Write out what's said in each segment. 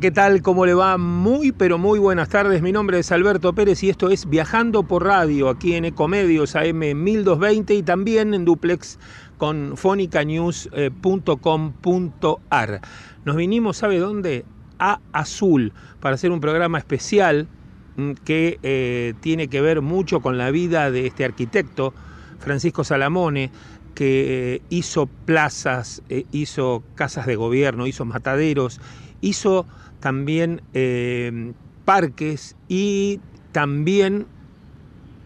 ¿qué tal? ¿Cómo le va? Muy, pero muy buenas tardes. Mi nombre es Alberto Pérez y esto es Viajando por Radio, aquí en Ecomedios AM 1220 y también en duplex con fonicanews.com.ar. Nos vinimos, ¿sabe dónde? A Azul, para hacer un programa especial mm, que eh, tiene que ver mucho con la vida de este arquitecto, Francisco Salamone, que eh, hizo plazas, eh, hizo casas de gobierno, hizo mataderos, hizo también eh, parques y también,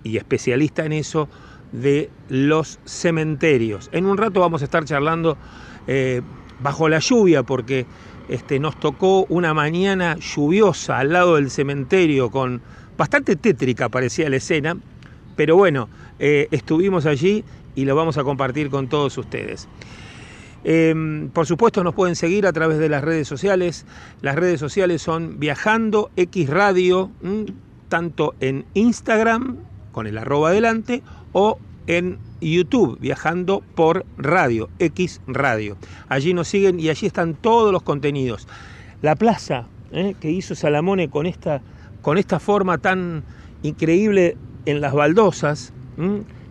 y especialista en eso, de los cementerios. En un rato vamos a estar charlando eh, bajo la lluvia porque este, nos tocó una mañana lluviosa al lado del cementerio con bastante tétrica parecía la escena, pero bueno, eh, estuvimos allí y lo vamos a compartir con todos ustedes. Eh, por supuesto nos pueden seguir a través de las redes sociales. Las redes sociales son Viajando X Radio, tanto en Instagram, con el arroba adelante, o en YouTube, Viajando por Radio, X Radio. Allí nos siguen y allí están todos los contenidos. La plaza ¿eh? que hizo Salamone con esta, con esta forma tan increíble en las baldosas,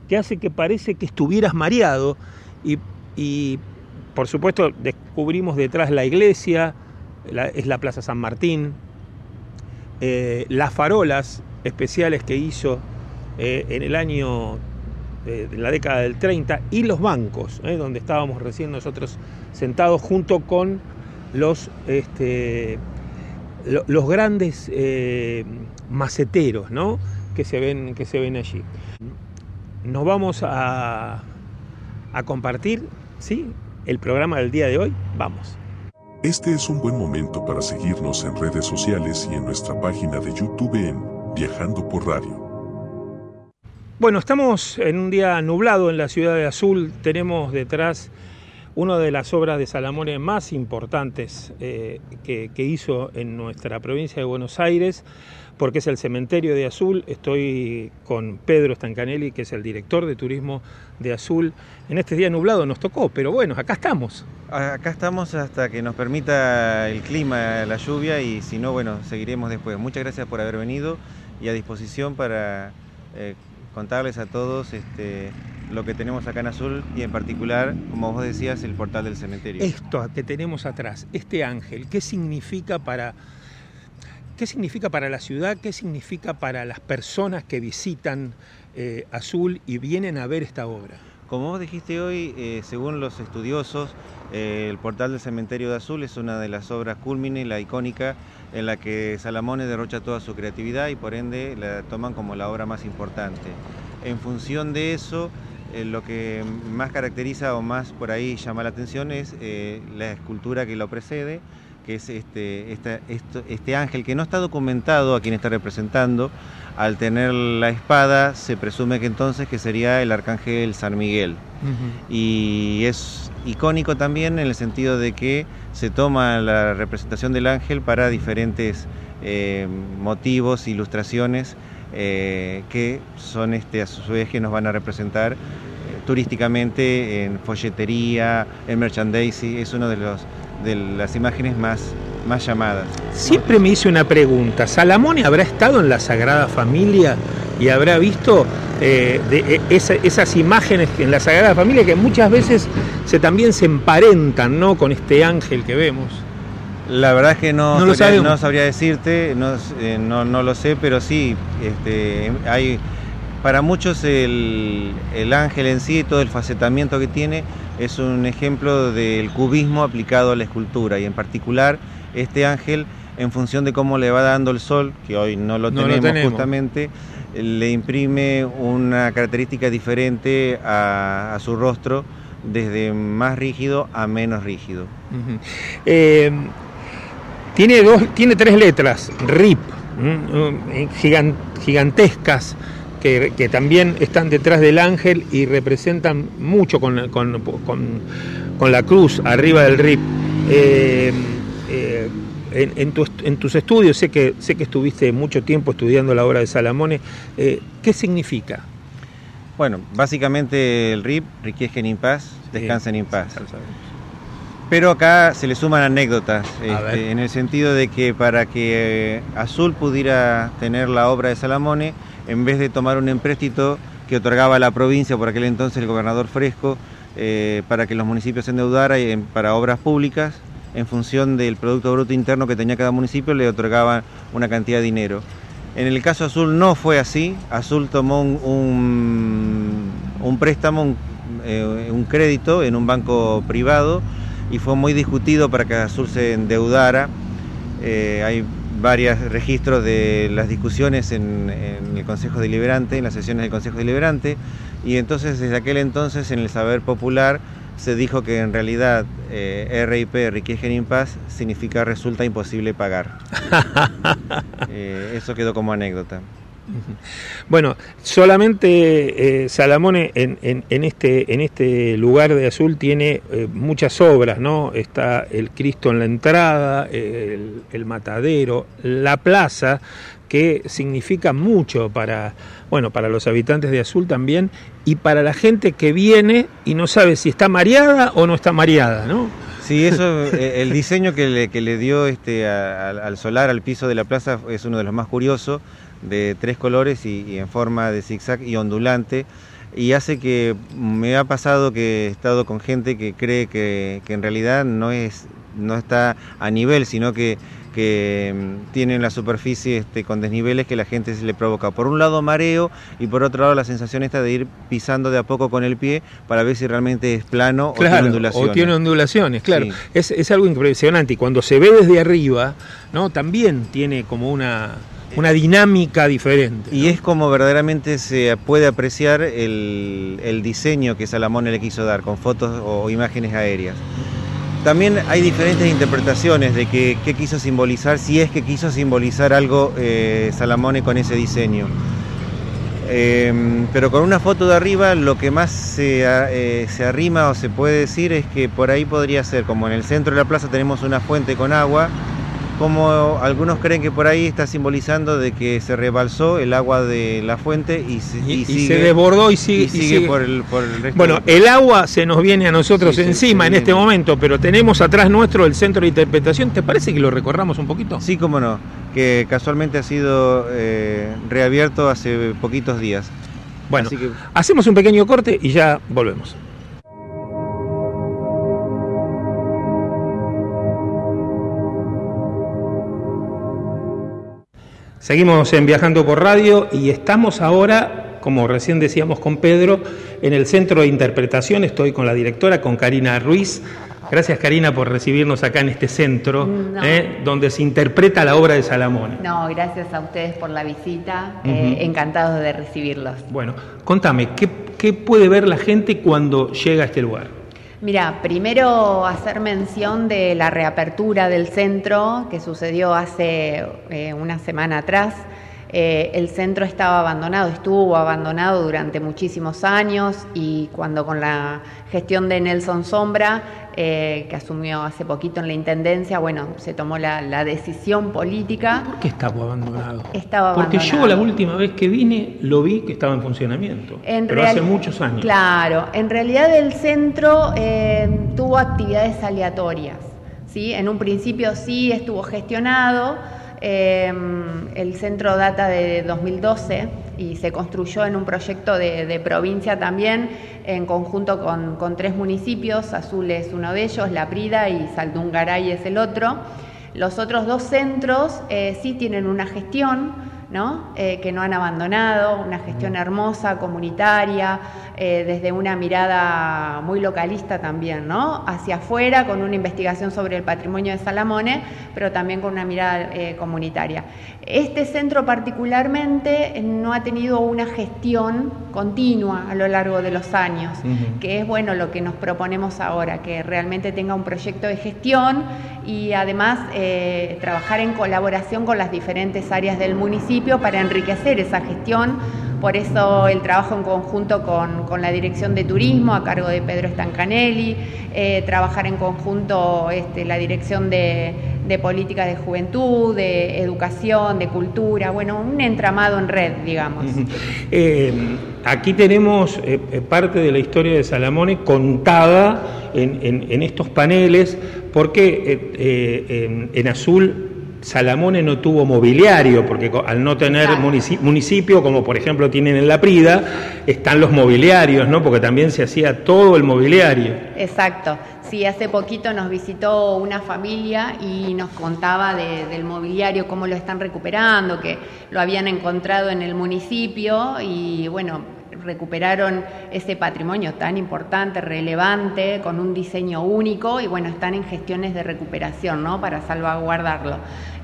que hace que parece que estuvieras mareado y por supuesto, descubrimos detrás la iglesia, es la Plaza San Martín, eh, las farolas especiales que hizo eh, en el año eh, de la década del 30 y los bancos, eh, donde estábamos recién nosotros sentados junto con los, este, lo, los grandes maceteros ¿no? que, se ven, que se ven allí. Nos vamos a, a compartir, ¿sí? El programa del día de hoy, vamos. Este es un buen momento para seguirnos en redes sociales y en nuestra página de YouTube en Viajando por Radio. Bueno, estamos en un día nublado en la ciudad de Azul. Tenemos detrás una de las obras de Salamone más importantes eh, que, que hizo en nuestra provincia de Buenos Aires porque es el cementerio de Azul. Estoy con Pedro Stancanelli, que es el director de turismo de Azul. En este día nublado nos tocó, pero bueno, acá estamos. Acá estamos hasta que nos permita el clima, la lluvia y si no, bueno, seguiremos después. Muchas gracias por haber venido y a disposición para eh, contarles a todos este, lo que tenemos acá en Azul y en particular, como vos decías, el portal del cementerio. Esto que tenemos atrás, este ángel, ¿qué significa para ¿Qué significa para la ciudad? ¿Qué significa para las personas que visitan eh, Azul y vienen a ver esta obra? Como vos dijiste hoy, eh, según los estudiosos, eh, el portal del cementerio de Azul es una de las obras culmine, la icónica, en la que Salamone derrocha toda su creatividad y por ende la toman como la obra más importante. En función de eso, lo que más caracteriza o más por ahí llama la atención es la escultura que lo precede, que es este, esta, esto, este ángel que no está documentado a quien está representando. Al tener la espada, se presume que entonces que sería el arcángel San Miguel. Uh -huh. Y es icónico también en el sentido de que se toma la representación del ángel para diferentes eh, motivos, ilustraciones, eh, que son este, a su vez que nos van a representar eh, turísticamente en folletería, en merchandising. Es uno de los de las imágenes más, más llamadas. Siempre me hice una pregunta, ¿Salamone habrá estado en la Sagrada Familia y habrá visto eh, de, esa, esas imágenes en la Sagrada Familia que muchas veces se, también se emparentan ¿no? con este ángel que vemos? La verdad es que no, no, sabría, no sabría, decirte, no, eh, no, no, lo sé, pero sí, este, hay, para muchos el, el ángel en sí, todo el facetamiento que tiene, es un ejemplo del cubismo aplicado a la escultura y en particular este ángel en función de cómo le va dando el sol, que hoy no lo, no tenemos, lo tenemos, justamente, le imprime una característica diferente a, a, su rostro, desde más rígido a menos rígido. Uh -huh. eh, tiene, dos, tiene tres letras, RIP, gigant, gigantescas, que, que, también están detrás del ángel y representan mucho con, con, con, con la cruz arriba del RIP. Eh, eh, en, en, tu, en, tus estudios, sé que, sé que estuviste mucho tiempo estudiando la obra de Salamone, eh, ¿qué significa? Bueno, básicamente el RIP, Riquezca en paz, descansen en paz. Pero acá se le suman anécdotas, este, en el sentido de que para que Azul pudiera tener la obra de Salamone, en vez de tomar un empréstito que otorgaba la provincia por aquel entonces el gobernador Fresco, eh, para que los municipios se endeudaran para obras públicas, en función del Producto Bruto Interno que tenía cada municipio, le otorgaban una cantidad de dinero. En el caso Azul no fue así, Azul tomó un, préstamo, eh, un crédito en un banco privado, y fue muy discutido para que Azul se endeudara. Eh, varios registros de las discusiones en, el Consejo Deliberante, en las sesiones del Consejo Deliberante, y entonces desde aquel entonces en el saber popular se dijo que en realidad eh, RIP, Riqueza en Paz, significa resulta imposible pagar. Eh, eso quedó como anécdota. Bueno, solamente eh, Salamone en, este, en este lugar de azul tiene eh, muchas obras, ¿no? Está el Cristo en la entrada, el, matadero, la plaza, que significa mucho para, bueno, para los habitantes de Azul también y para la gente que viene y no sabe si está mareada o no está mareada, ¿no? Sí, eso, eh, el diseño que le, que le dio este, al solar, al piso de la plaza, es uno de los más curiosos de tres colores y, en forma de zigzag y ondulante y hace que me ha pasado que he estado con gente que cree que, en realidad no es no está a nivel sino que, que mm, tienen la superficie este, con desniveles que la gente se le provoca por un lado mareo y por otro lado la sensación esta de ir pisando de a poco con el pie para ver si realmente es plano o tiene ondulaciones. O tiene ondulaciones, claro. Es, es algo impresionante y cuando se ve desde arriba, ¿no? también tiene como una una dinámica diferente. Y es como verdaderamente se puede apreciar el, diseño que Salamone le quiso dar, con fotos o imágenes aéreas. También hay diferentes interpretaciones de qué quiso simbolizar, si es que quiso simbolizar algo eh, Salamone con ese diseño. Em, pero con una foto de arriba lo que más se, eh, se arrima o se puede decir es que por ahí podría ser, como en el centro de la plaza tenemos una fuente con agua, como algunos creen que por ahí está simbolizando de que se rebalsó el agua de la fuente y, se desbordó y sigue, Por, el, por, el, resto. Bueno, el agua se nos viene a nosotros encima en este momento, pero tenemos atrás nuestro el centro de interpretación. ¿Te parece que lo recorramos un poquito? Sí, cómo no, que casualmente ha sido eh, reabierto hace poquitos días. Bueno, hacemos un pequeño corte y ya volvemos. Seguimos en Viajando por Radio y estamos ahora, como recién decíamos con Pedro, en el centro de interpretación. Estoy con la directora, con Karina Ruiz. Gracias Karina por recibirnos acá en este centro, eh, donde se interpreta la obra de Salamone. No, gracias a ustedes por la visita, eh, encantados de recibirlos. Bueno, contame, ¿qué puede ver la gente cuando llega a este lugar? Mira, primero hacer mención de la reapertura del centro que sucedió hace eh, una semana atrás. Eh, el centro estaba abandonado, estuvo abandonado durante muchísimos años y cuando con la gestión de Nelson Sombra eh, que asumió hace poquito en la Intendencia, bueno, se tomó la, decisión política. ¿Por qué estaba abandonado? Estaba Porque yo la última vez que vine lo vi que estaba en funcionamiento, pero hace muchos años. Claro, en realidad el centro eh, tuvo actividades aleatorias, ¿sí? En un principio sí estuvo gestionado, eh, el centro data de 2012 y se construyó en un proyecto de, provincia también, en conjunto con, tres municipios, Azul es uno de ellos, La Prida y Saldungaray es el otro. Los otros dos centros eh, sí tienen una gestión, ¿no? Eh, que no han abandonado, una gestión hermosa, comunitaria, eh, desde una mirada muy localista también, ¿no? hacia afuera, con una investigación sobre el patrimonio de Salamone, pero también con una mirada comunitaria. Este centro particularmente no ha tenido una gestión continua a lo largo de los años, que es bueno lo que nos proponemos ahora, que realmente tenga un proyecto de gestión y además eh, trabajar en colaboración con las diferentes áreas del municipio para enriquecer esa gestión por eso el trabajo en conjunto con, la Dirección de Turismo a cargo de Pedro Stancanelli, eh, trabajar en conjunto este, la Dirección de, de Política de Juventud, de Educación, de Cultura, bueno, un entramado en red, digamos. Eh, aquí tenemos eh, parte de la historia de Salamone contada en, estos paneles, porque en azul Salamone no tuvo mobiliario, porque al no tener municipio, como por ejemplo tienen en La Prida, están los mobiliarios, ¿no? Porque también se hacía todo el mobiliario. Exacto. Sí, hace poquito nos visitó una familia y nos contaba del mobiliario, cómo lo están recuperando, que lo habían encontrado en el municipio y bueno, recuperaron ese patrimonio tan importante, relevante, con un diseño único y bueno, están en gestiones de recuperación, ¿no? Para salvaguardarlo.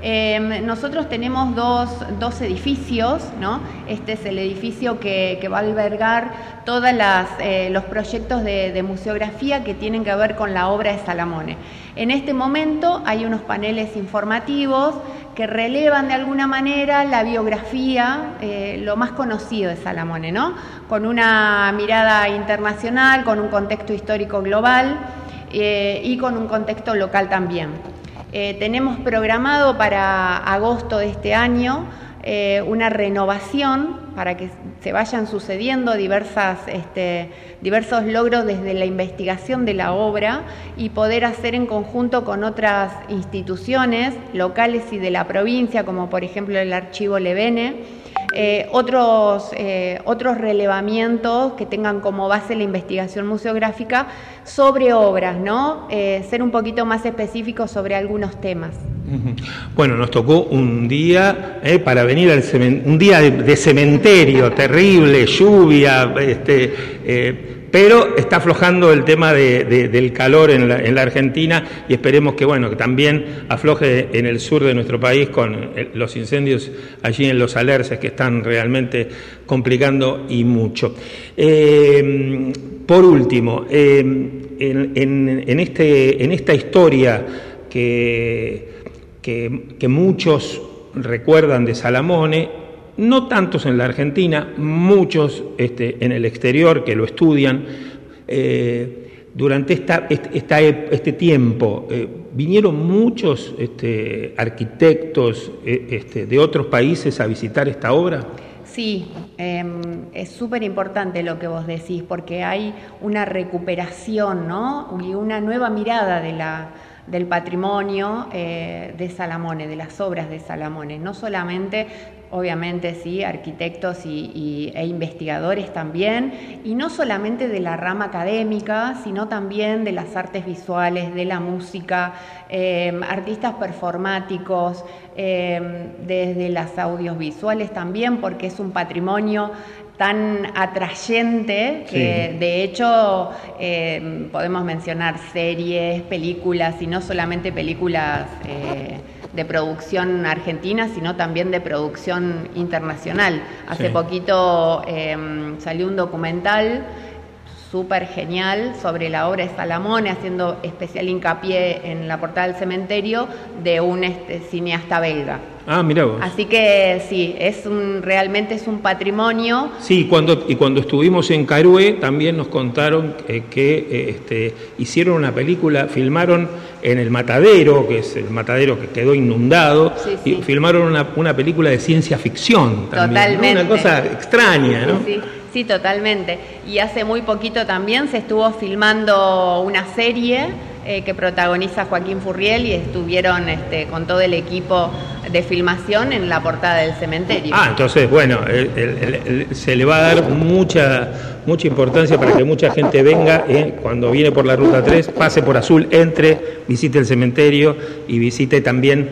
Em, nosotros tenemos dos, edificios, ¿no? Este es el edificio que, va a albergar todos eh, los proyectos de, de, museografía que tienen que ver con la obra de Salamone. En este momento hay unos paneles informativos que relevan de alguna manera la biografía, eh, lo más conocido de Salamone, ¿no? Con una mirada internacional, con un contexto histórico global eh, y con un contexto local también. Eh, tenemos programado para agosto de este año una renovación para que se vayan sucediendo diversas, este, diversos logros desde la investigación de la obra y poder hacer en conjunto con otras instituciones locales y de la provincia, como por ejemplo el Archivo Levene, eh, otros, eh, otros relevamientos que tengan como base la investigación museográfica sobre obras, ¿no? Eh, ser un poquito más específicos sobre algunos temas. Bueno, nos tocó un día para venir al un día de, cementerio terrible, lluvia, este, pero está aflojando el tema del calor en la, Argentina y esperemos que, bueno, que también afloje en el sur de nuestro país con eh, los incendios allí en los alerces que están realmente complicando y mucho. Eh, por último, eh, en, este, en, esta historia que, que muchos recuerdan de Salamone, no tantos en la Argentina, muchos este, en el exterior que lo estudian. Eh, durante esta, este tiempo eh, vinieron muchos este, arquitectos eh, este, de otros países a visitar esta obra. Sí, em, es súper importante lo que vos decís, porque hay una recuperación ¿no? y una nueva mirada de la, del patrimonio de Salamone, de las obras de Salamone. No solamente obviamente sí, arquitectos y, e investigadores también, y no solamente de la rama académica, sino también de las artes visuales, de la música, em, artistas performáticos, em, desde las audiovisuales también, porque es un patrimonio tan atrayente que de hecho em, podemos mencionar series, películas y no solamente películas eh, de producción argentina, sino también de producción internacional. Hace poquito em, salió un documental súper genial sobre la obra de Salamone, haciendo especial hincapié en la portada del cementerio de un este, cineasta belga. Ah, mira vos. Así que sí, es un, realmente es un patrimonio. Sí, cuando, y cuando estuvimos en Carué también nos contaron eh, que eh, este, hicieron una película, filmaron en el matadero, que es el matadero que quedó inundado, y filmaron una, una, película de ciencia ficción también. Totalmente. Una cosa extraña, ¿no? Sí, sí, totalmente. Y hace muy poquito también se estuvo filmando una serie eh, que protagoniza Joaquín Furriel y estuvieron este, con todo el equipo de filmación en la portada del cementerio. Ah, entonces, bueno, se le va a dar mucha, mucha importancia para que mucha gente venga, eh, cuando viene por la Ruta 3, pase por Azul, entre, visite el cementerio y visite también,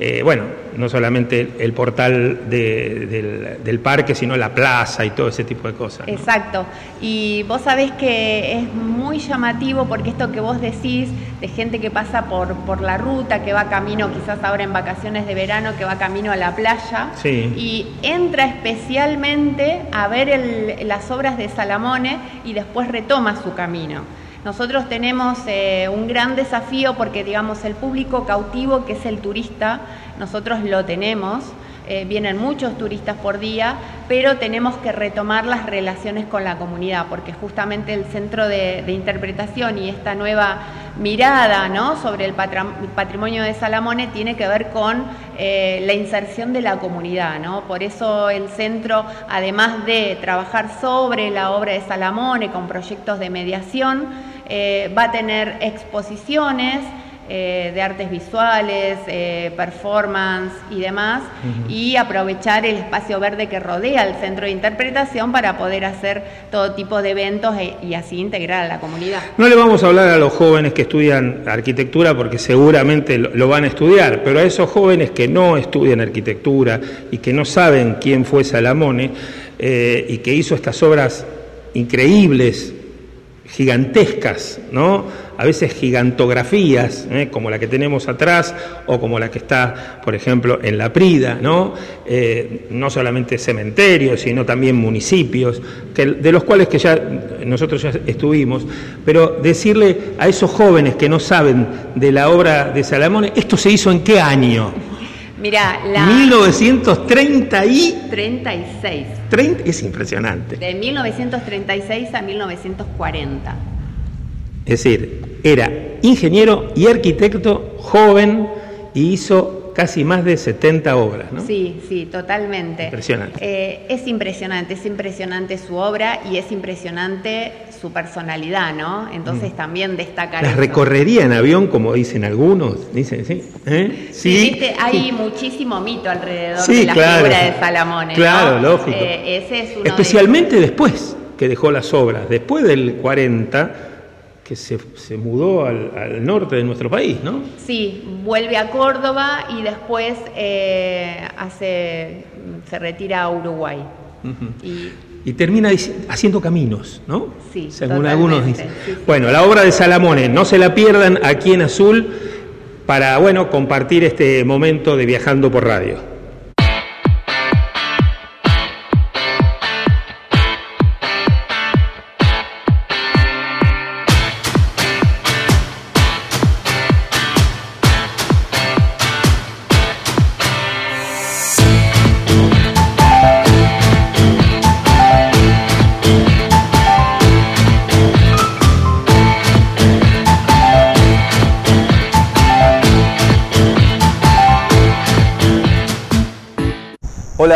eh, bueno, no solamente el, portal del, parque, sino la plaza y todo ese tipo de cosas. Exacto. Y vos sabés que es muy llamativo porque esto que vos decís de gente que pasa por, por la ruta, que va camino, quizás ahora en vacaciones de verano, que va camino a la playa, y entra especialmente a ver las obras de Salamone y después retoma su camino. Nosotros tenemos eh, un gran desafío porque, digamos, el público cautivo, que es el turista, nosotros lo tenemos, eh, vienen muchos turistas por día, pero tenemos que retomar las relaciones con la comunidad, porque justamente el centro de, interpretación y esta nueva mirada ¿no? sobre el patrimonio de Salamone tiene que ver con eh, la inserción de la comunidad. ¿no? Por eso el centro, además de trabajar sobre la obra de Salamone con proyectos de mediación, eh, va a tener exposiciones, eh, de artes visuales, eh, performance y demás, y aprovechar el espacio verde que rodea el centro de interpretación para poder hacer todo tipo de eventos e, y así integrar a la comunidad. No le vamos a hablar a los jóvenes que estudian arquitectura porque seguramente lo, van a estudiar, pero a esos jóvenes que no estudian arquitectura y que no saben quién fue Salamone eh, y que hizo estas obras increíbles, gigantescas, ¿no? a veces gigantografías, ¿eh? como la que tenemos atrás o como la que está, por ejemplo, en La Prida, ¿no? Eh, no solamente cementerios, sino también municipios, que, de los cuales que ya nosotros ya estuvimos, pero decirle a esos jóvenes que no saben de la obra de Salamone, ¿esto se hizo en qué año? Mira, la... 1930 y... 36. 30, es impresionante. De 1936 a 1940. Es decir, era ingeniero y arquitecto joven y hizo casi más de 70 obras, ¿no? Sí, sí, totalmente. Impresionante. Eh, es impresionante, es impresionante su obra y es impresionante su personalidad, ¿no? Entonces mm. también destacar. Las recorrería en avión, como dicen algunos, dicen, ¿sí? ¿Eh? Sí, hay muchísimo mito alrededor de la figura de Salamone. Claro, lógico. Eh, Especialmente después que dejó las obras, después del 40 que se, se mudó al, norte de nuestro país, ¿no? Sí, vuelve a Córdoba y después eh, hace, se retira a Uruguay. y, termina haciendo caminos, ¿no? Sí, según algunos dicen. Bueno, la obra de Salamone, no se la pierdan aquí en Azul para, bueno, compartir este momento de viajando por radio.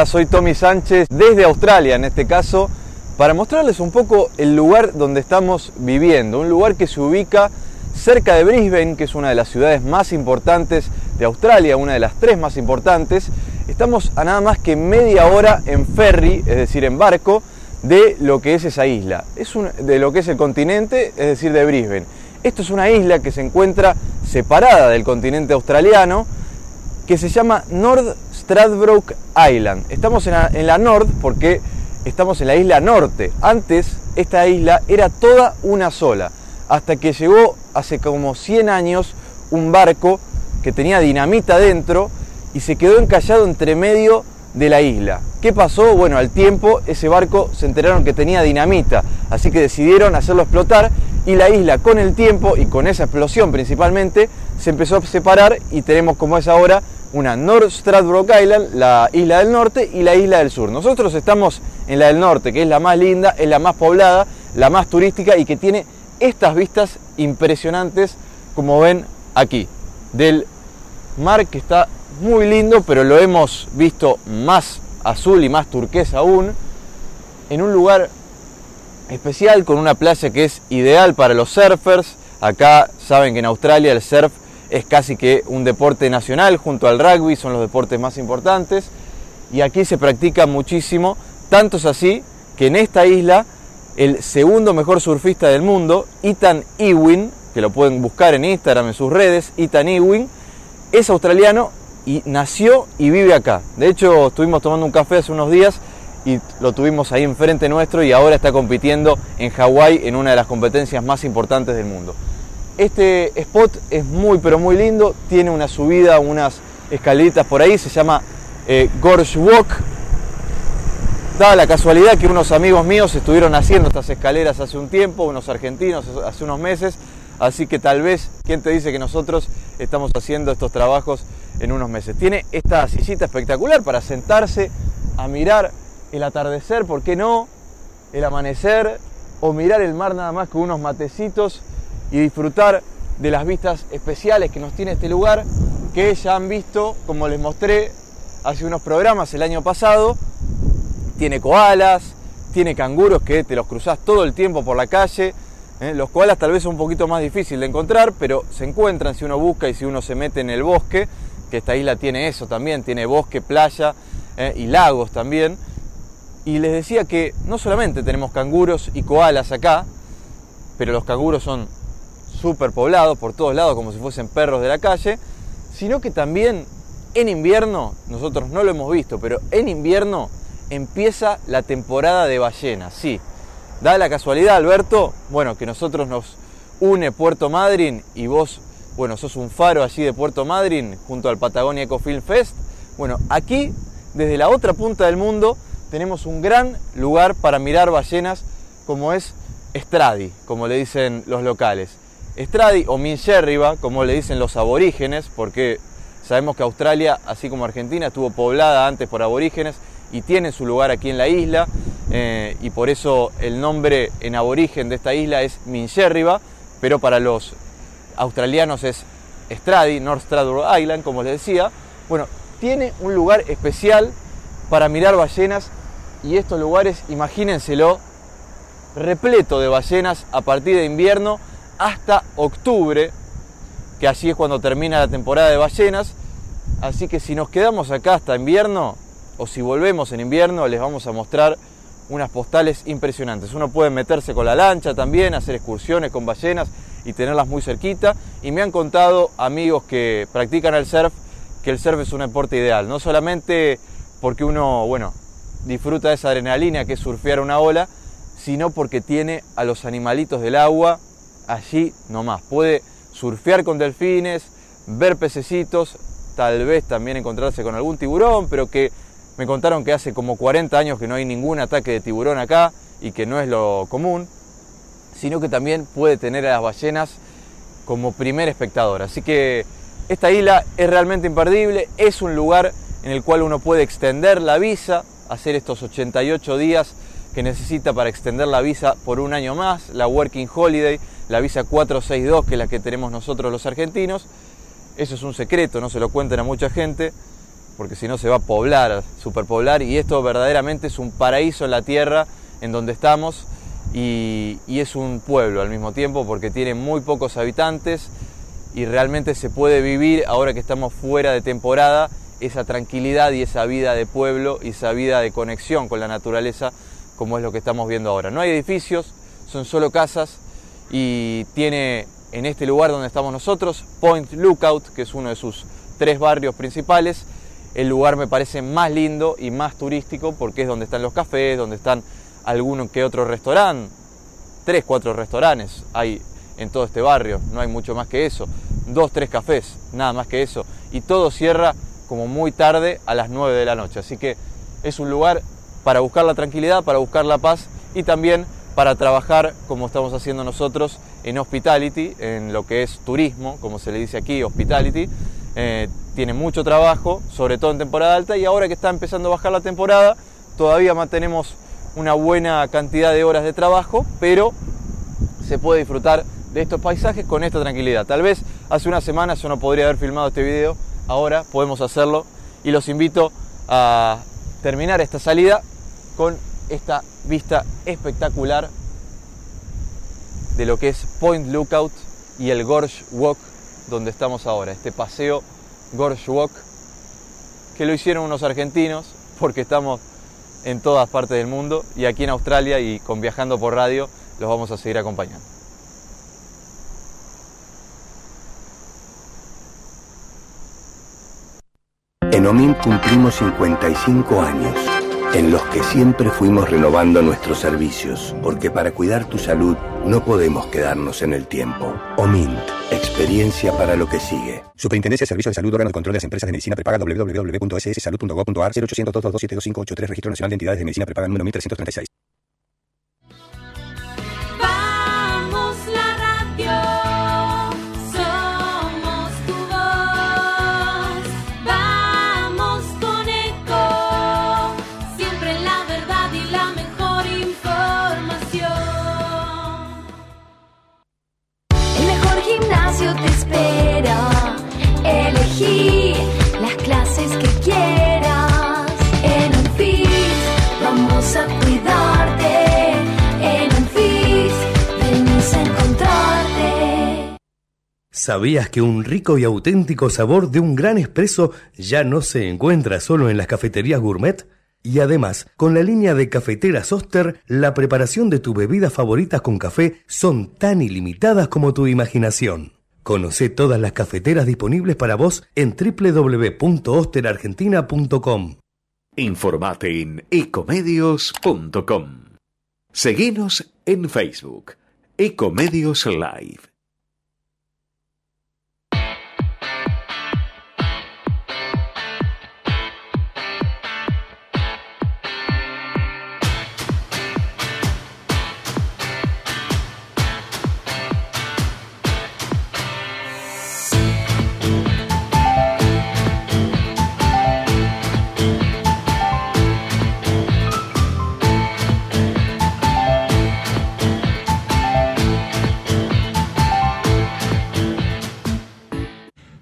Soy Tommy Sánchez desde Australia en este caso para mostrarles un poco el lugar donde estamos viviendo, un lugar que se ubica cerca de Brisbane, que es una de las ciudades más importantes de Australia, una de las tres más importantes. Estamos a nada más que media hora en ferry, es decir, en barco, de lo que es esa isla, es de lo que es el continente, es decir, de Brisbane. Esto es una isla que se encuentra separada del continente australiano, que se llama North Stradbroke Island. Estamos en la, en North porque estamos en la isla norte. Antes esta isla era toda una sola, hasta que llegó hace como 100 años un barco que tenía dinamita dentro y se quedó encallado entre medio de la isla. ¿Qué pasó? Bueno, al tiempo ese barco se enteraron que tenía dinamita, así que decidieron hacerlo explotar y la isla con el tiempo y con esa explosión principalmente se empezó a separar y tenemos como es ahora una North Stradbroke Island, la isla del norte y la isla del sur. Nosotros estamos en la del norte, que es la más linda, es la más poblada, la más turística y que tiene estas vistas impresionantes como ven aquí, del mar que está muy lindo, pero lo hemos visto más azul y más turquesa aún, en un lugar especial con una playa que es ideal para los surfers. Acá saben que en Australia el surf es casi que un deporte nacional junto al rugby, son los deportes más importantes y aquí se practica muchísimo, tanto es así que en esta isla el segundo mejor surfista del mundo, Ethan Ewing, que lo pueden buscar en Instagram en sus redes, Ethan Ewing, es australiano y nació y vive acá. De hecho, estuvimos tomando un café hace unos días y lo tuvimos ahí enfrente nuestro y ahora está compitiendo en Hawái en una de las competencias más importantes del mundo. Este spot es muy pero muy lindo, tiene una subida, unas escaleritas por ahí, se llama eh, Gorge Walk. Dada la casualidad que unos amigos míos estuvieron haciendo estas escaleras hace un tiempo, unos argentinos hace unos meses, Así que tal vez, ¿quién te dice que nosotros estamos haciendo estos trabajos en unos meses? Tiene esta sillita espectacular para sentarse a mirar el atardecer, ¿por qué no? El amanecer o mirar el mar nada más con unos matecitos y disfrutar de las vistas especiales que nos tiene este lugar, que ya han visto, como les mostré hace unos programas el año pasado, tiene koalas, tiene canguros que te los cruzás todo el tiempo por la calle. ¿eh? Los koalas tal vez son un poquito más difícil de encontrar, pero se encuentran si uno busca y si uno se mete en el bosque, que esta isla tiene eso también, tiene bosque, playa ¿eh? y lagos también. Y les decía que no solamente tenemos canguros y koalas acá, pero los canguros son súper poblados por todos lados como si fuesen perros de la calle, sino que también en invierno, nosotros no lo hemos visto, pero en invierno empieza la temporada de ballenas, sí. Da la casualidad, Alberto, bueno, que nosotros nos une Puerto Madryn y vos, bueno, sos un faro allí de Puerto Madryn junto al Patagonia Eco Film Fest. Bueno, aquí, desde la otra punta del mundo, tenemos un gran lugar para mirar ballenas como es Estradi, como le dicen los locales. Estradi o Mincherriba, como le dicen los aborígenes, porque sabemos que Australia, así como Argentina, estuvo poblada antes por aborígenes y tiene su lugar aquí en la isla, eh, y por eso el nombre en aborigen de esta isla es Mincherriba, pero para los australianos es Estradi, North Stradbroke Island, como les decía. Bueno, tiene un lugar especial para mirar ballenas y estos lugares, imagínenselo, repleto de ballenas a partir de invierno hasta octubre, que allí es cuando termina la temporada de ballenas. Así que si nos quedamos acá hasta invierno, o si volvemos en invierno, les vamos a mostrar unas postales impresionantes. Uno puede meterse con la lancha también, hacer excursiones con ballenas y tenerlas muy cerquita. Y me han contado amigos que practican el surf que el surf es un deporte ideal, no solamente porque uno, bueno, disfruta de esa adrenalina que es surfear una ola, sino porque tiene a los animalitos del agua allí nomás. Puede surfear con delfines, ver pececitos, tal vez también encontrarse con algún tiburón, pero que me contaron que hace como 40 años que no hay ningún ataque de tiburón acá y que no es lo común, sino que también puede tener a las ballenas como primer espectador. Así que esta isla es realmente imperdible, es un lugar en el cual uno puede extender la visa, hacer estos 88 días que necesita para extender la visa por un año más, la Working Holiday, la visa 462, que es la que tenemos nosotros los argentinos. Eso es un secreto, no se lo cuenten a mucha gente, porque si no se va a poblar, superpoblar, y esto verdaderamente es un paraíso en la tierra en donde estamos, y, es un pueblo al mismo tiempo, porque tiene muy pocos habitantes, y realmente se puede vivir, ahora que estamos fuera de temporada, esa tranquilidad y esa vida de pueblo y esa vida de conexión con la naturaleza, como es lo que estamos viendo ahora. No hay edificios, son solo casas, y tiene en este lugar donde estamos nosotros, Point Lookout, que es uno de sus tres barrios principales, el lugar me parece más lindo y más turístico porque es donde están los cafés, donde están alguno que otro restaurante, tres, cuatro restaurantes hay en todo este barrio, no hay mucho más que eso, dos, tres cafés, nada más que eso, y todo cierra como muy tarde a las 9 de la noche, así que es un lugar para buscar la tranquilidad, para buscar la paz y también para trabajar como estamos haciendo nosotros en hospitality, en lo que es turismo, como se le dice aquí, hospitality. Eh, tiene mucho trabajo, sobre todo en temporada alta, y ahora que está empezando a bajar la temporada, todavía mantenemos una buena cantidad de horas de trabajo, pero se puede disfrutar de estos paisajes con esta tranquilidad. Tal vez hace una semana yo no podría haber filmado este video, ahora podemos hacerlo y los invito a terminar esta salida con esta vista espectacular de lo que es Point Lookout y el Gorge Walk donde estamos ahora, este paseo Gorge Walk que lo hicieron unos argentinos porque estamos en todas partes del mundo y aquí en Australia y con Viajando por Radio los vamos a seguir acompañando. En OMIN cumplimos 55 años en los que siempre fuimos renovando nuestros servicios, porque para cuidar tu salud no podemos quedarnos en el tiempo. OMINT, experiencia para lo que sigue. Superintendencia de Servicios de Salud, órgano de control de las empresas de medicina prepaga www.sssalud.gov.ar 0800 227 Registro Nacional de Entidades de Medicina Prepaga número 1336. las clases que quieras. En Anfis vamos a cuidarte. En Anfis venimos a encontrarte. ¿Sabías que un rico y auténtico sabor de un gran espresso ya no se encuentra solo en las cafeterías gourmet? Y además, con la línea de cafeteras Oster, la preparación de tus bebidas favoritas con café son tan ilimitadas como tu imaginación. Conoce todas las cafeteras disponibles para vos en www.osterargentina.com. Informate en ecomedios.com. Seguinos en Facebook, Ecomedios Live.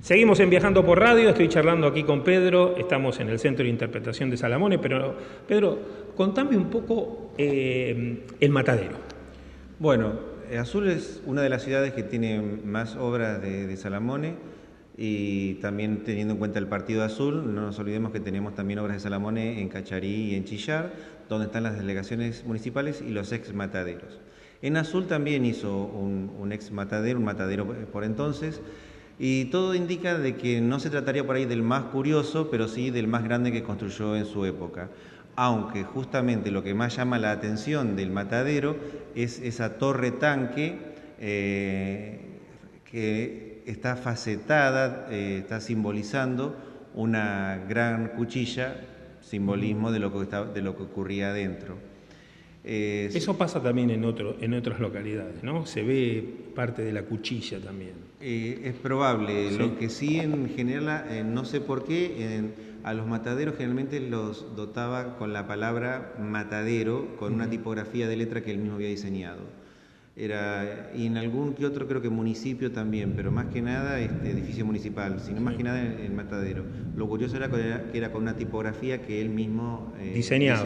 Seguimos en Viajando por Radio, estoy charlando aquí con Pedro, estamos en el Centro de Interpretación de Salamone, pero Pedro, contame un poco eh, el matadero. Bueno, Azul es una de las ciudades que tiene más obras de, de, Salamone y también teniendo en cuenta el Partido Azul, no nos olvidemos que tenemos también obras de Salamone en Cacharí y en Chillar, donde están las delegaciones municipales y los ex mataderos. En Azul también hizo un, un ex matadero, un matadero por entonces, y todo indica de que no se trataría por ahí del más curioso, pero sí del más grande que construyó en su época. Aunque justamente lo que más llama la atención del matadero es esa torre tanque eh, que está facetada, eh, está simbolizando una gran cuchilla, simbolismo de lo que, de lo que ocurría adentro. Eh, Eso pasa también en, otro, en otras localidades, ¿no? Se ve parte de la cuchilla también. Eh, es probable, lo que sí en general, eh, no sé por qué, a los mataderos generalmente los dotaba con la palabra matadero, con una tipografía de letra que él mismo había diseñado. Era, y en algún que otro creo que municipio también, pero más que nada este, edificio municipal, sino más que nada el, matadero. Lo curioso era que, era con una tipografía que él mismo diseñó.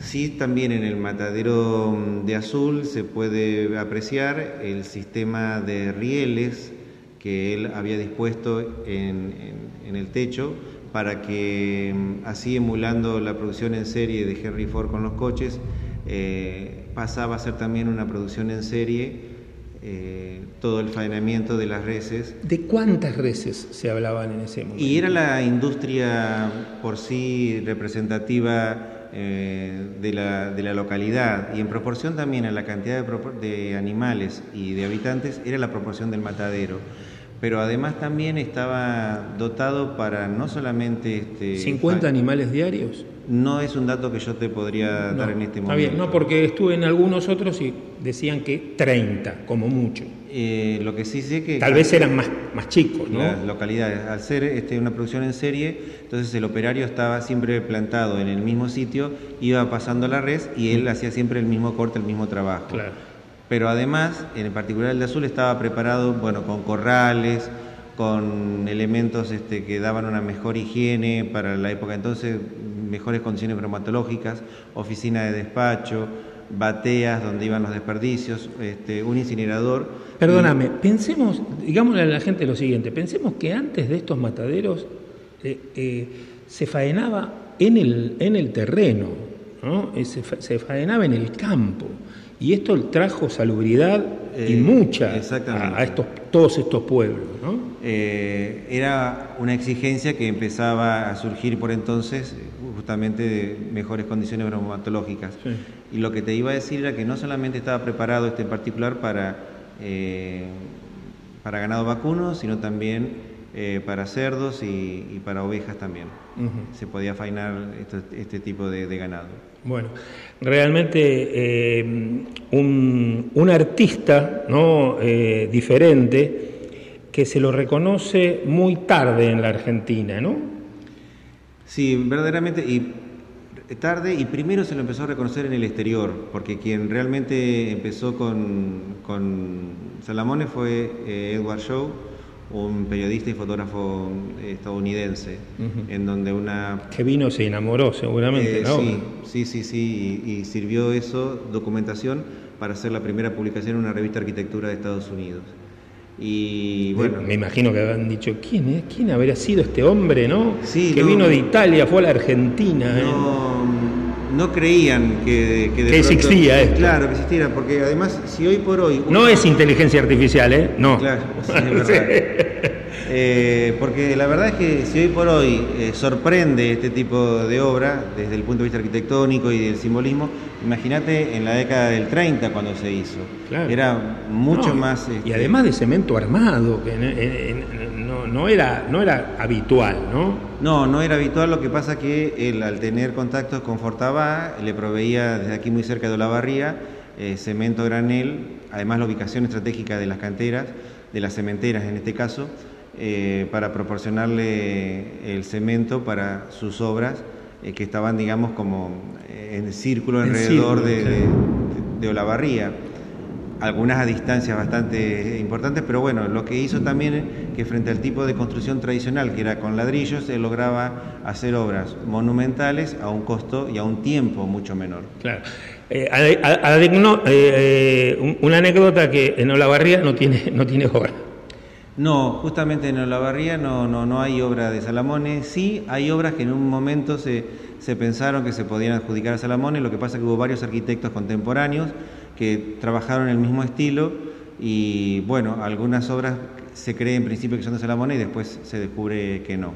Sí, también en el matadero mm, de Azul se puede apreciar el sistema de rieles que él había dispuesto en, el techo para que, mm, así emulando la producción en serie de Henry Ford con los coches, eh, pasaba a ser también una producción en serie eh, todo el faenamiento de las reses. ¿De cuántas reses se hablaban en ese momento? Y era la industria por sí representativa eh, de, la, de, la, localidad y en proporción también a la cantidad de, de, animales y de habitantes era la proporción del matadero. Pero además también estaba dotado para no solamente... Este, ¿50 animales diarios? No es un dato que yo te podría dar en este momento. Está bien, no, porque estuve en algunos otros y decían que 30, como mucho. Eh, lo que sí sé que... Tal vez eran más, más chicos, ¿no? Las localidades. Al ser este, una producción en serie, entonces el operario estaba siempre plantado en el mismo sitio, iba pasando la red y él hacía siempre el mismo corte, el mismo trabajo. Claro. Pero además, en particular el de azul, estaba preparado bueno, con corrales, con elementos este, que daban una mejor higiene para la época entonces, mejores condiciones bromatológicas, oficina de despacho, bateas donde iban los desperdicios, este, un incinerador. Perdóname, pensemos, digámosle a la gente lo siguiente, pensemos que antes de estos mataderos eh, eh, se faenaba en el, en el terreno, ¿no? Eh, se, se faenaba en el campo. Y esto trajo salubridad y mucha a, estos, todos estos pueblos. ¿no? era una exigencia que empezaba a surgir por entonces justamente de mejores condiciones bromatológicas. Y lo que te iba a decir era que no solamente estaba preparado este en particular para, eh, para ganado vacuno, sino también eh, para cerdos y, para ovejas también. Se podía fainar este tipo de, ganado. Bueno, realmente eh, un, un, artista ¿no? diferente que se lo reconoce muy tarde en la Argentina, ¿no? Sí, verdaderamente, y tarde, y primero se lo empezó a reconocer en el exterior, porque quien realmente empezó con, con Salamone fue eh, Edward Shaw, un periodista y fotógrafo estadounidense, en donde una... Que vino, se enamoró seguramente, eh, ¿no? Sí, sí, sí, sí, y, y, sirvió eso, documentación, para hacer la primera publicación en una revista de arquitectura de Estados Unidos. Y bueno. Me imagino que habrán dicho, ¿quién, es? ¿quién habría sido este hombre, no? Sí, que no. vino de Italia, fue a la Argentina. ¿eh? No, creían que, que, de Que pronto- existía esto. Claro, que existiera, porque además, si hoy por hoy. No es inteligencia artificial, ¿eh? No. Claro, sí, es verdad. Eh, porque la verdad es que si hoy por hoy eh, sorprende este tipo de obra desde el punto de vista arquitectónico y del simbolismo, imagínate en la década del 30 cuando se hizo. Claro. Era mucho No, más... Y este, además de cemento armado, que en- en- en- no, no era, no era habitual, ¿no? No, no era habitual, lo que pasa que él al tener contactos con Fortabá le proveía desde aquí muy cerca de Olavarría eh, cemento granel, además la ubicación estratégica de las canteras, de las cementeras en este caso, eh, para proporcionarle el cemento para sus obras eh, que estaban digamos como eh, en círculo En alrededor círculo, de, claro. de- de Olavarría algunas a distancias bastante importantes, pero bueno, lo que hizo también que frente al tipo de construcción tradicional, que era con ladrillos, él lograba hacer obras monumentales a un costo y a un tiempo mucho menor. Claro. Eh, adegno- eh, un- una anécdota que en Olavarría no tiene, no tiene obra. No, justamente en Olavarría no, no, no hay obra de Salamone, sí hay obras que en un momento se, se pensaron que se podían adjudicar a Salamone, lo que pasa es que hubo varios arquitectos contemporáneos que trabajaron el mismo estilo y bueno, algunas obras se cree en principio que son de Salamone y después se descubre que no.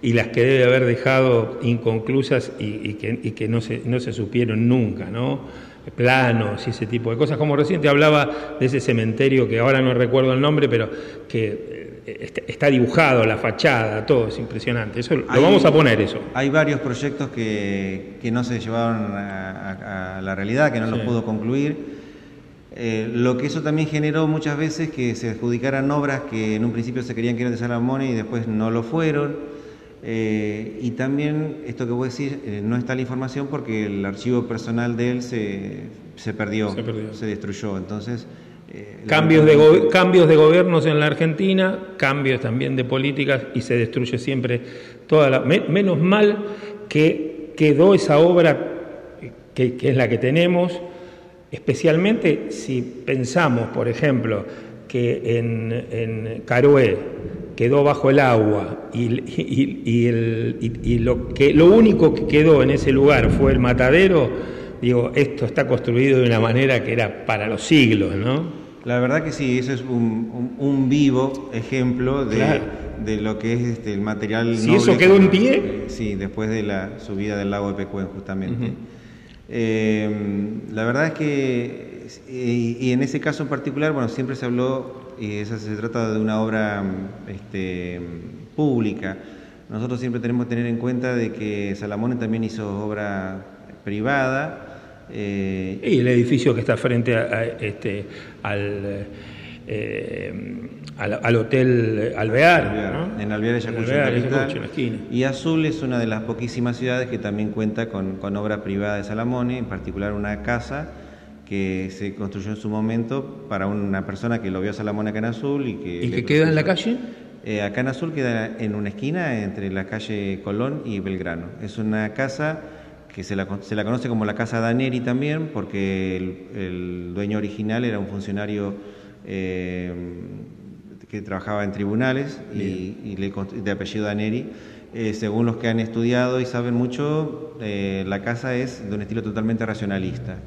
Y las que debe haber dejado inconclusas y, y que, y que no, se, no se supieron nunca, ¿no? Planos y ese tipo de cosas. Como recién te hablaba de ese cementerio que ahora no recuerdo el nombre, pero que eh, está, dibujado, la fachada, todo, es impresionante. Eso lo vamos a poner eso. Hay varios proyectos que, que no se llevaron a, a- a la realidad, que no los Sí. pudo concluir. Eh, lo que eso también generó muchas veces que se adjudicaran obras que en un principio se querían que eran de Salamone y después no lo fueron. Eh, y también esto que voy a decir, eh, no está la información porque el archivo personal de él se, se perdió, Se perdió. destruyó. Entonces, eh, Cambios de, cambios de gobiernos en la Argentina, cambios también de políticas y se destruye siempre toda la... me- menos mal que quedó esa obra que, que es la que tenemos, especialmente si pensamos, por ejemplo, que en, en Carué quedó bajo el agua y, y- y el- y- lo, que, lo único que quedó en ese lugar fue el matadero, digo, esto está construido de una manera que era para los siglos, ¿no? La verdad que sí, eso es un, un- un vivo ejemplo de, Claro. de lo que es este, el material. Si noble eso quedó que- en pie. eh, sí, después de la subida del lago de Pecuén, justamente. Eh, la verdad es que, y, y en ese caso en particular, bueno, siempre se habló, esa se trata de una obra este, pública. Nosotros siempre tenemos que tener en cuenta de que Salamone también hizo obra privada. eh, Y el edificio que está frente a, a, este, al, eh, al, al Hotel Alvear, ¿no? En Alvear, Ayacucho, en Alvear, Capital. Ayacucho, en la esquina. Y Azul es una de las poquísimas ciudades que también cuenta con, con obra privada de Salamone, en particular una casa que se construyó en su momento para una persona que lo vio a Salamone acá en Azul y que... ¿Y le que queda en la calle? Eh, acá en Azul queda en una esquina entre la calle Colón y Belgrano. Es una casa que se la, se la conoce como la Casa Daneri también, porque el, el dueño original era un funcionario eh, que trabajaba en tribunales y, y le de apellido Daneri. Eh, según los que han estudiado y saben mucho, eh, la casa es de un estilo totalmente racionalista.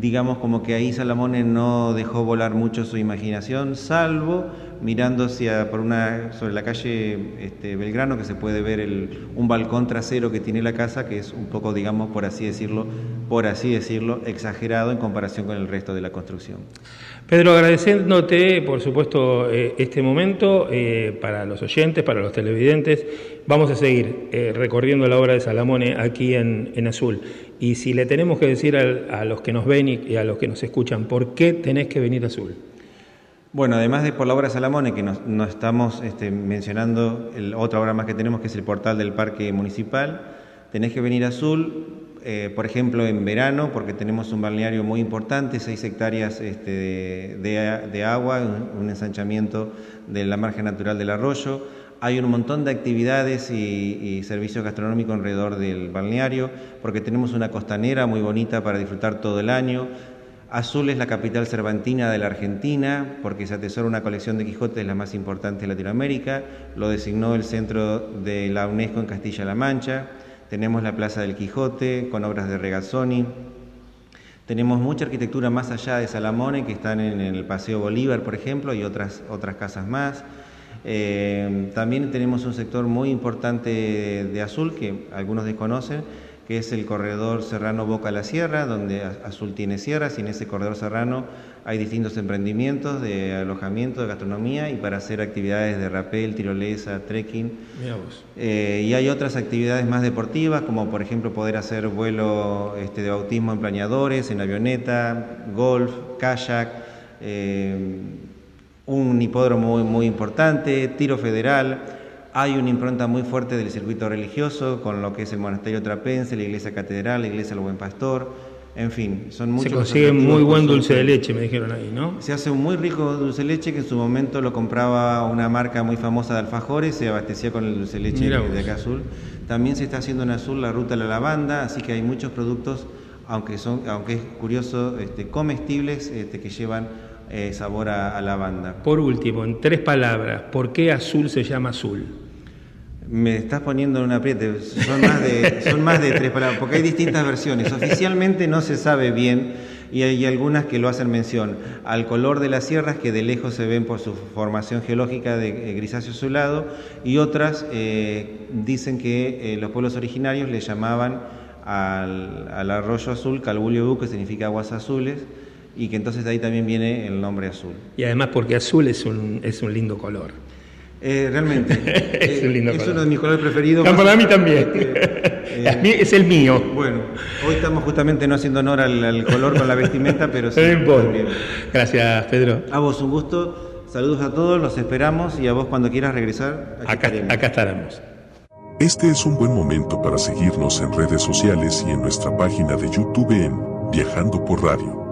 Digamos como que ahí Salamone no dejó volar mucho su imaginación, salvo mirando hacia por una sobre la calle este, Belgrano que se puede ver el, un balcón trasero que tiene la casa que es un poco digamos por así decirlo por así decirlo exagerado en comparación con el resto de la construcción. Pedro, agradeciéndote, por supuesto, eh, este momento eh, para los oyentes, para los televidentes. Vamos a seguir eh, recorriendo la obra de Salamone aquí en, en Azul. Y si le tenemos que decir a, los que nos ven y, a los que nos escuchan, ¿por qué tenés que venir a Azul? Bueno, además de por la obra Salamone, que nos, estamos este, mencionando el, otra obra más que tenemos, que es el portal del Parque Municipal, tenés que venir a Azul, eh, por ejemplo, en verano, porque tenemos un balneario muy importante, seis hectáreas este, de, de- de agua, un ensanchamiento de la margen natural del arroyo. Hay un montón de actividades y, y servicios gastronómicos alrededor del balneario, porque tenemos una costanera muy bonita para disfrutar todo el año. Azul es la capital cervantina de la Argentina porque se atesora una colección de Quijotes la más importante de Latinoamérica. Lo designó el centro de la UNESCO en Castilla-La Mancha. Tenemos la Plaza del Quijote con obras de Regazzoni. Tenemos mucha arquitectura más allá de Salamone que están en el Paseo Bolívar, por ejemplo, y otras, otras casas más. Eh, también tenemos un sector muy importante de azul que algunos desconocen, que es el corredor serrano Boca la Sierra, donde Azul tiene sierras y en ese corredor serrano hay distintos emprendimientos de alojamiento, de gastronomía y para hacer actividades de rapel, tirolesa, trekking. Eh, y hay otras actividades más deportivas, como por ejemplo poder hacer vuelo este, de bautismo en planeadores, en avioneta, golf, kayak, eh, un hipódromo muy, muy importante, tiro federal. Hay una impronta muy fuerte del circuito religioso con lo que es el monasterio trapense, la iglesia catedral, la iglesia del Buen Pastor, en fin, son muchos. Se consigue muy buen dulce de leche, me dijeron ahí, ¿no? Se hace un muy rico dulce de leche que en su momento lo compraba una marca muy famosa de alfajores, se abastecía con el dulce de leche de acá azul. También se está haciendo en azul la ruta de la lavanda, así que hay muchos productos, aunque son, aunque es curioso, este, comestibles este, que llevan eh, sabor a, a lavanda. Por último, en tres palabras, ¿por qué azul se llama azul? Me estás poniendo en un apriete, son más, de, son más de tres palabras, porque hay distintas versiones. Oficialmente no se sabe bien y hay algunas que lo hacen mención al color de las sierras que de lejos se ven por su formación geológica de eh, grisáceo azulado y otras eh, dicen que eh, los pueblos originarios le llamaban al, al arroyo azul Calbulio que significa aguas azules y que entonces de ahí también viene el nombre azul. Y además porque azul es un, es un lindo color. Eh, realmente. es un lindo es color. uno de mis colores preferidos. No, para mí también. Este, es el mío. Bueno, hoy estamos justamente no haciendo honor al, al color con la vestimenta, pero sí. También. Gracias, Pedro. A vos un gusto. Saludos a todos, los esperamos y a vos cuando quieras regresar. acá estaremos. Este es un buen momento para seguirnos en redes sociales y en nuestra página de YouTube en Viajando por Radio.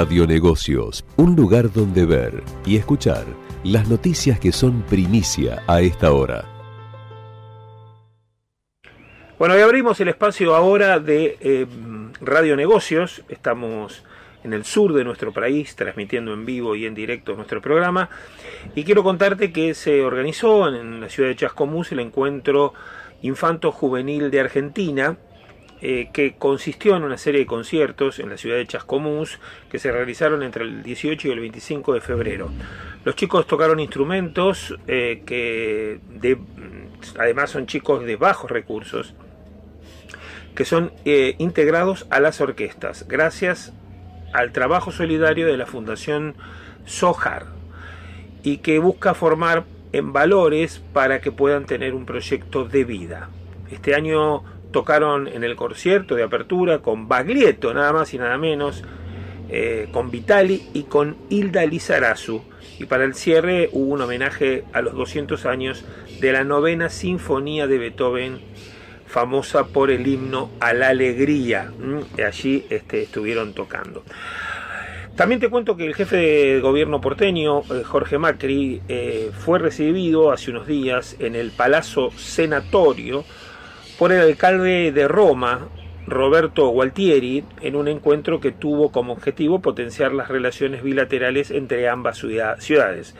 Radionegocios, un lugar donde ver y escuchar las noticias que son primicia a esta hora. Bueno, y abrimos el espacio ahora de eh, Radionegocios. Estamos en el sur de nuestro país, transmitiendo en vivo y en directo nuestro programa. Y quiero contarte que se organizó en la ciudad de Chascomús el encuentro Infanto Juvenil de Argentina, eh, que consistió en una serie de conciertos en la ciudad de Chascomús que se realizaron entre el 18 y el 25 de febrero. Los chicos tocaron instrumentos eh, que de, además son chicos de bajos recursos que son eh, integrados a las orquestas gracias al trabajo solidario de la Fundación Sohar y que busca formar en valores para que puedan tener un proyecto de vida. Este año tocaron en el concierto de apertura con Baglietto, nada más y nada menos, eh, con Vitali y con Hilda Lizarazu. Y para el cierre hubo un homenaje a los 200 años de la novena sinfonía de Beethoven, famosa por el himno a la alegría. Y allí este, estuvieron tocando. También te cuento que el jefe de gobierno porteño, eh, Jorge Macri, eh, fue recibido hace unos días en el Palazzo Senatorio por el alcalde de Roma, Roberto Gualtieri, en un encuentro que tuvo como objetivo potenciar las relaciones bilaterales entre ambas ciudades.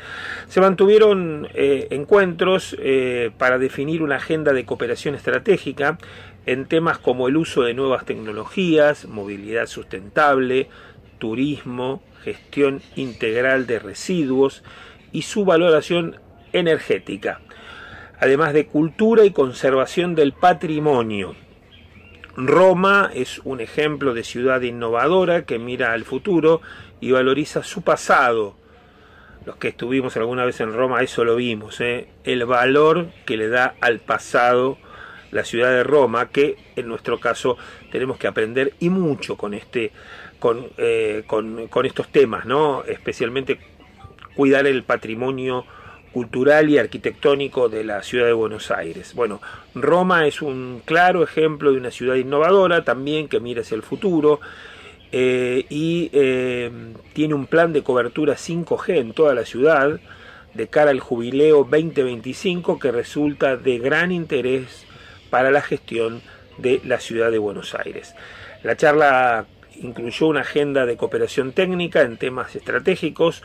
Se mantuvieron eh, encuentros eh, para definir una agenda de cooperación estratégica en temas como el uso de nuevas tecnologías, movilidad sustentable, turismo, gestión integral de residuos y su valoración energética además de cultura y conservación del patrimonio. Roma es un ejemplo de ciudad innovadora que mira al futuro y valoriza su pasado. Los que estuvimos alguna vez en Roma, eso lo vimos, ¿eh? el valor que le da al pasado la ciudad de Roma, que en nuestro caso tenemos que aprender y mucho con este, con, eh, con, con estos temas, ¿no? Especialmente cuidar el patrimonio cultural y arquitectónico de la ciudad de Buenos Aires. Bueno, Roma es un claro ejemplo de una ciudad innovadora también que mira hacia el futuro eh, y eh, tiene un plan de cobertura 5G en toda la ciudad de cara al jubileo 2025 que resulta de gran interés para la gestión de la ciudad de Buenos Aires. La charla incluyó una agenda de cooperación técnica en temas estratégicos,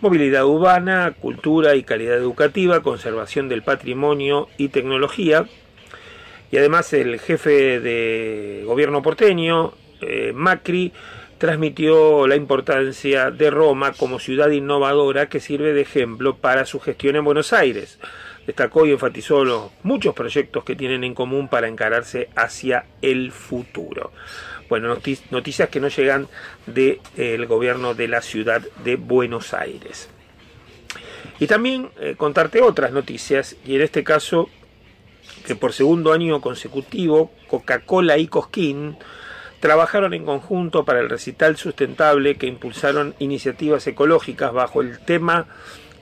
movilidad urbana, cultura y calidad educativa, conservación del patrimonio y tecnología. Y además el jefe de gobierno porteño, eh, Macri, transmitió la importancia de Roma como ciudad innovadora que sirve de ejemplo para su gestión en Buenos Aires. Destacó y enfatizó los muchos proyectos que tienen en común para encararse hacia el futuro. Bueno, noticias que no llegan del eh, gobierno de la ciudad de Buenos Aires. Y también eh, contarte otras noticias, y en este caso que por segundo año consecutivo Coca-Cola y Cosquín trabajaron en conjunto para el recital sustentable que impulsaron iniciativas ecológicas bajo el tema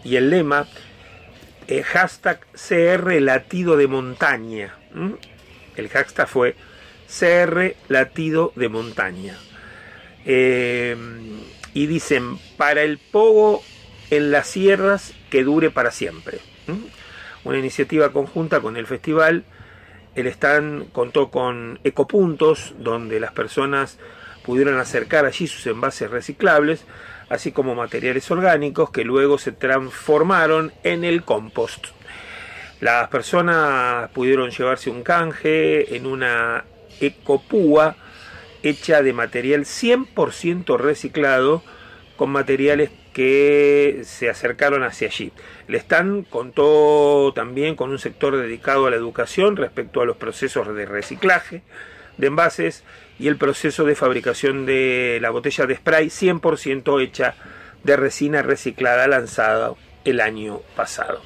y el lema eh, hashtag CR latido de montaña. El hashtag fue CR Latido de Montaña. Eh, y dicen, para el pogo en las sierras que dure para siempre. Una iniciativa conjunta con el festival. El stand contó con ecopuntos donde las personas pudieron acercar allí sus envases reciclables, así como materiales orgánicos que luego se transformaron en el compost. Las personas pudieron llevarse un canje en una ecopúa hecha de material 100% reciclado con materiales que se acercaron hacia allí. El stand contó también con un sector dedicado a la educación respecto a los procesos de reciclaje de envases y el proceso de fabricación de la botella de spray 100% hecha de resina reciclada lanzada el año pasado.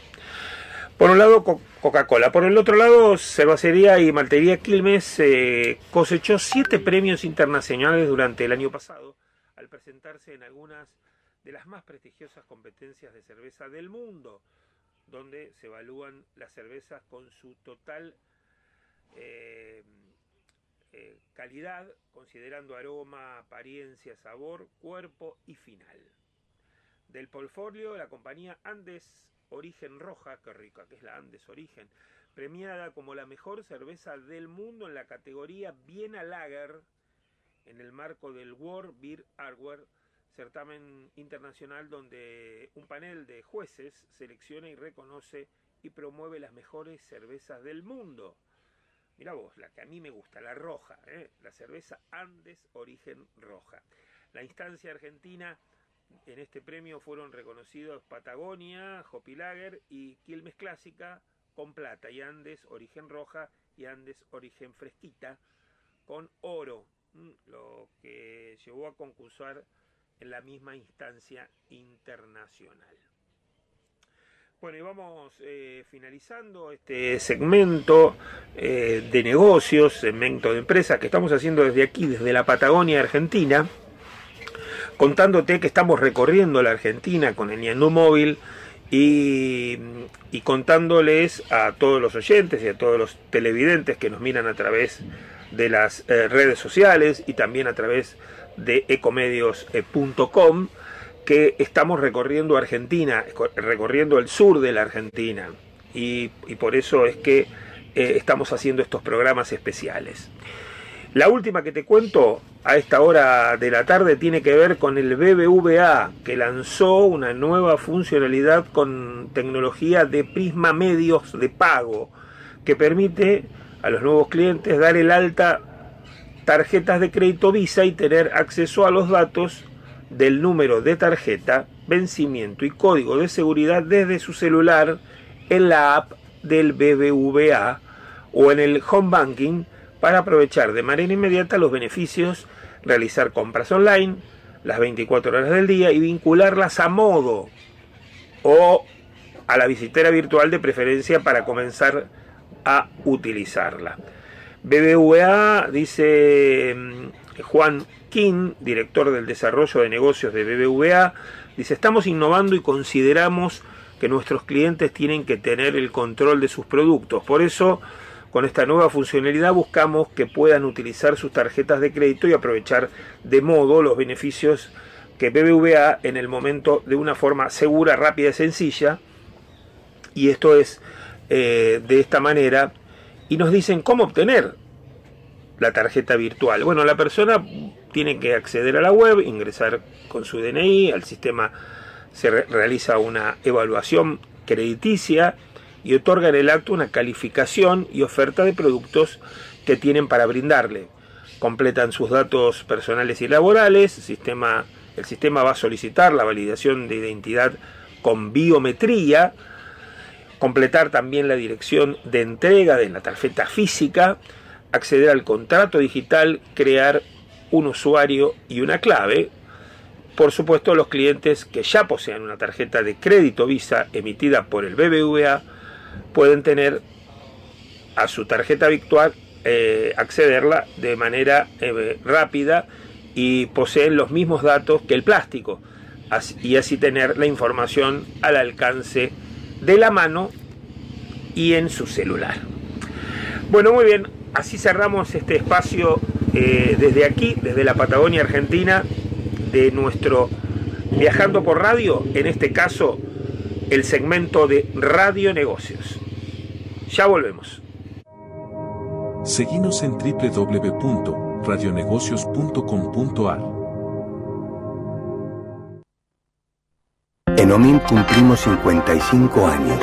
Por un lado, Coca-Cola. Por el otro lado, Cervecería y Maltería Quilmes eh, cosechó siete premios internacionales durante el año pasado al presentarse en algunas de las más prestigiosas competencias de cerveza del mundo, donde se evalúan las cervezas con su total eh, eh, calidad, considerando aroma, apariencia, sabor, cuerpo y final. Del portfolio, la compañía Andes Origen Roja, que rica que es la Andes Origen, premiada como la mejor cerveza del mundo en la categoría Viena Lager, en el marco del World Beer Award, certamen internacional donde un panel de jueces selecciona y reconoce y promueve las mejores cervezas del mundo. Mira vos, la que a mí me gusta, la roja, ¿eh? la cerveza Andes Origen Roja. La instancia argentina en este premio fueron reconocidos Patagonia, Hopilager y Quilmes Clásica con plata y Andes Origen Roja y Andes Origen Fresquita con oro, lo que llevó a concursar en la misma instancia internacional. Bueno, y vamos eh, finalizando este segmento eh, de negocios, segmento de empresas que estamos haciendo desde aquí, desde la Patagonia Argentina, contándote que estamos recorriendo la Argentina con el Niendo Móvil y, contándoles a todos los oyentes y a todos los televidentes que nos miran a través de las eh, redes sociales y también a través de ecomedios.com que estamos recorriendo Argentina, recorriendo el sur de la Argentina y, por eso es que eh, estamos haciendo estos programas especiales. La última que te cuento a esta hora de la tarde tiene que ver con el BBVA, que lanzó una nueva funcionalidad con tecnología de prisma medios de pago, que permite a los nuevos clientes dar el alta tarjetas de crédito Visa y tener acceso a los datos del número de tarjeta, vencimiento y código de seguridad desde su celular en la app del BBVA o en el home banking para aprovechar de manera inmediata los beneficios, realizar compras online las 24 horas del día y vincularlas a modo o a la visitera virtual de preferencia para comenzar a utilizarla. BBVA, dice mm, Juan King, director del desarrollo de negocios de BBVA, dice, estamos innovando y consideramos que nuestros clientes tienen que tener el control de sus productos. Por eso, con esta nueva funcionalidad buscamos que puedan utilizar sus tarjetas de crédito y aprovechar de modo los beneficios que BBVA en el momento de una forma segura, rápida y sencilla. Y esto es eh, de esta manera y nos dicen cómo obtener la tarjeta virtual. Bueno, la persona tiene que acceder a la web, ingresar con su DNI, al sistema se realiza una evaluación crediticia y otorga en el acto una calificación y oferta de productos que tienen para brindarle. Completan sus datos personales y laborales, el sistema, va a solicitar la validación de identidad con biometría, completar también la dirección de entrega de la tarjeta física, acceder al contrato digital, crear un usuario y una clave. Por supuesto, los clientes que ya posean una tarjeta de crédito Visa emitida por el BBVA pueden tener a su tarjeta virtual, eh, accederla de manera eh, rápida y poseen los mismos datos que el plástico y así tener la información al alcance de la mano y en su celular. Bueno, muy bien, así cerramos este espacio eh, desde aquí, desde la Patagonia Argentina, de nuestro Viajando por Radio, en este caso el segmento de Radio Negocios. Ya volvemos. Seguimos en www.radionegocios.com.ar En OMIN cumplimos 55 años,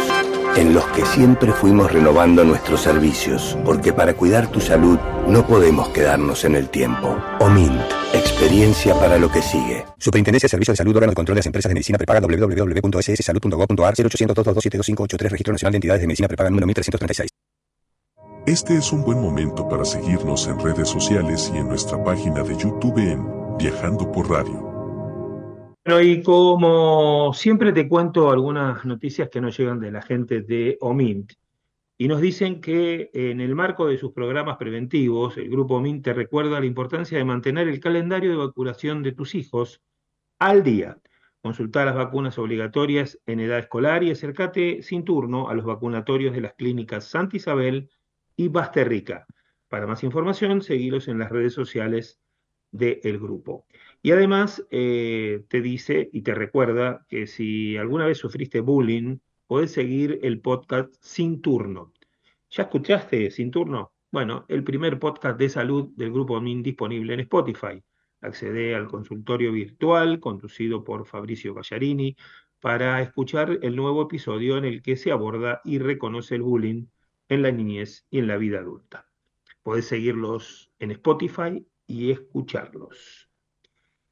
en los que siempre fuimos renovando nuestros servicios, porque para cuidar tu salud no podemos quedarnos en el tiempo. OMINT, experiencia para lo que sigue. Superintendencia de Servicios de Salud, órgano de control de las empresas de medicina prepaga www.sssalud.gov.ar 0800 Registro Nacional de Entidades de Medicina Prepaga número 1336. Este es un buen momento para seguirnos en redes sociales y en nuestra página de YouTube en Viajando por Radio. Bueno, y como siempre te cuento algunas noticias que nos llegan de la gente de OMINT. Y nos dicen que en el marco de sus programas preventivos, el grupo OMINT te recuerda la importancia de mantener el calendario de vacunación de tus hijos al día. Consultar las vacunas obligatorias en edad escolar y acércate sin turno a los vacunatorios de las clínicas Santa Isabel y Basterrica. Para más información, seguilos en las redes sociales del grupo. Y además eh, te dice y te recuerda que si alguna vez sufriste bullying, puedes seguir el podcast Sin Turno. ¿Ya escuchaste Sin Turno? Bueno, el primer podcast de salud del grupo MIN disponible en Spotify. Accede al consultorio virtual conducido por Fabricio Ballarini para escuchar el nuevo episodio en el que se aborda y reconoce el bullying en la niñez y en la vida adulta. Podés seguirlos en Spotify y escucharlos.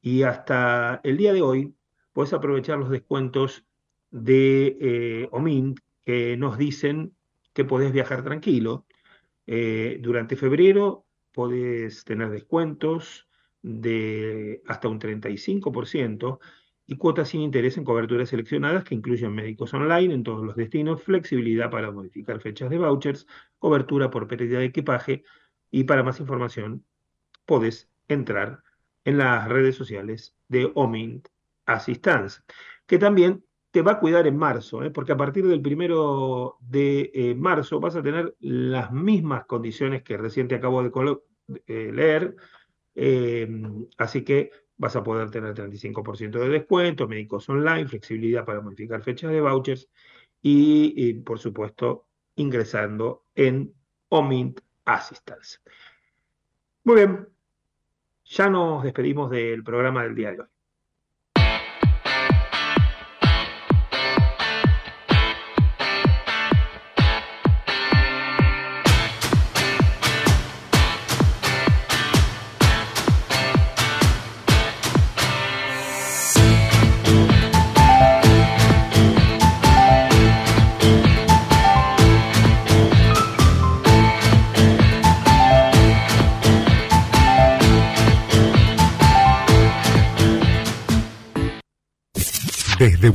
Y hasta el día de hoy puedes aprovechar los descuentos de eh, OMINT que nos dicen que podés viajar tranquilo. Eh, durante febrero podés tener descuentos de hasta un 35% y cuotas sin interés en coberturas seleccionadas que incluyen médicos online en todos los destinos, flexibilidad para modificar fechas de vouchers, cobertura por pérdida de equipaje y para más información podés entrar en las redes sociales de Omint Assistance, que también te va a cuidar en marzo, ¿eh? porque a partir del primero de eh, marzo vas a tener las mismas condiciones que recién te acabo de eh, leer, así que vas a poder tener 35% de descuento, médicos online, flexibilidad para modificar fechas de vouchers y, por supuesto, ingresando en Omint Assistance. Muy bien, ya nos despedimos del programa del día de hoy.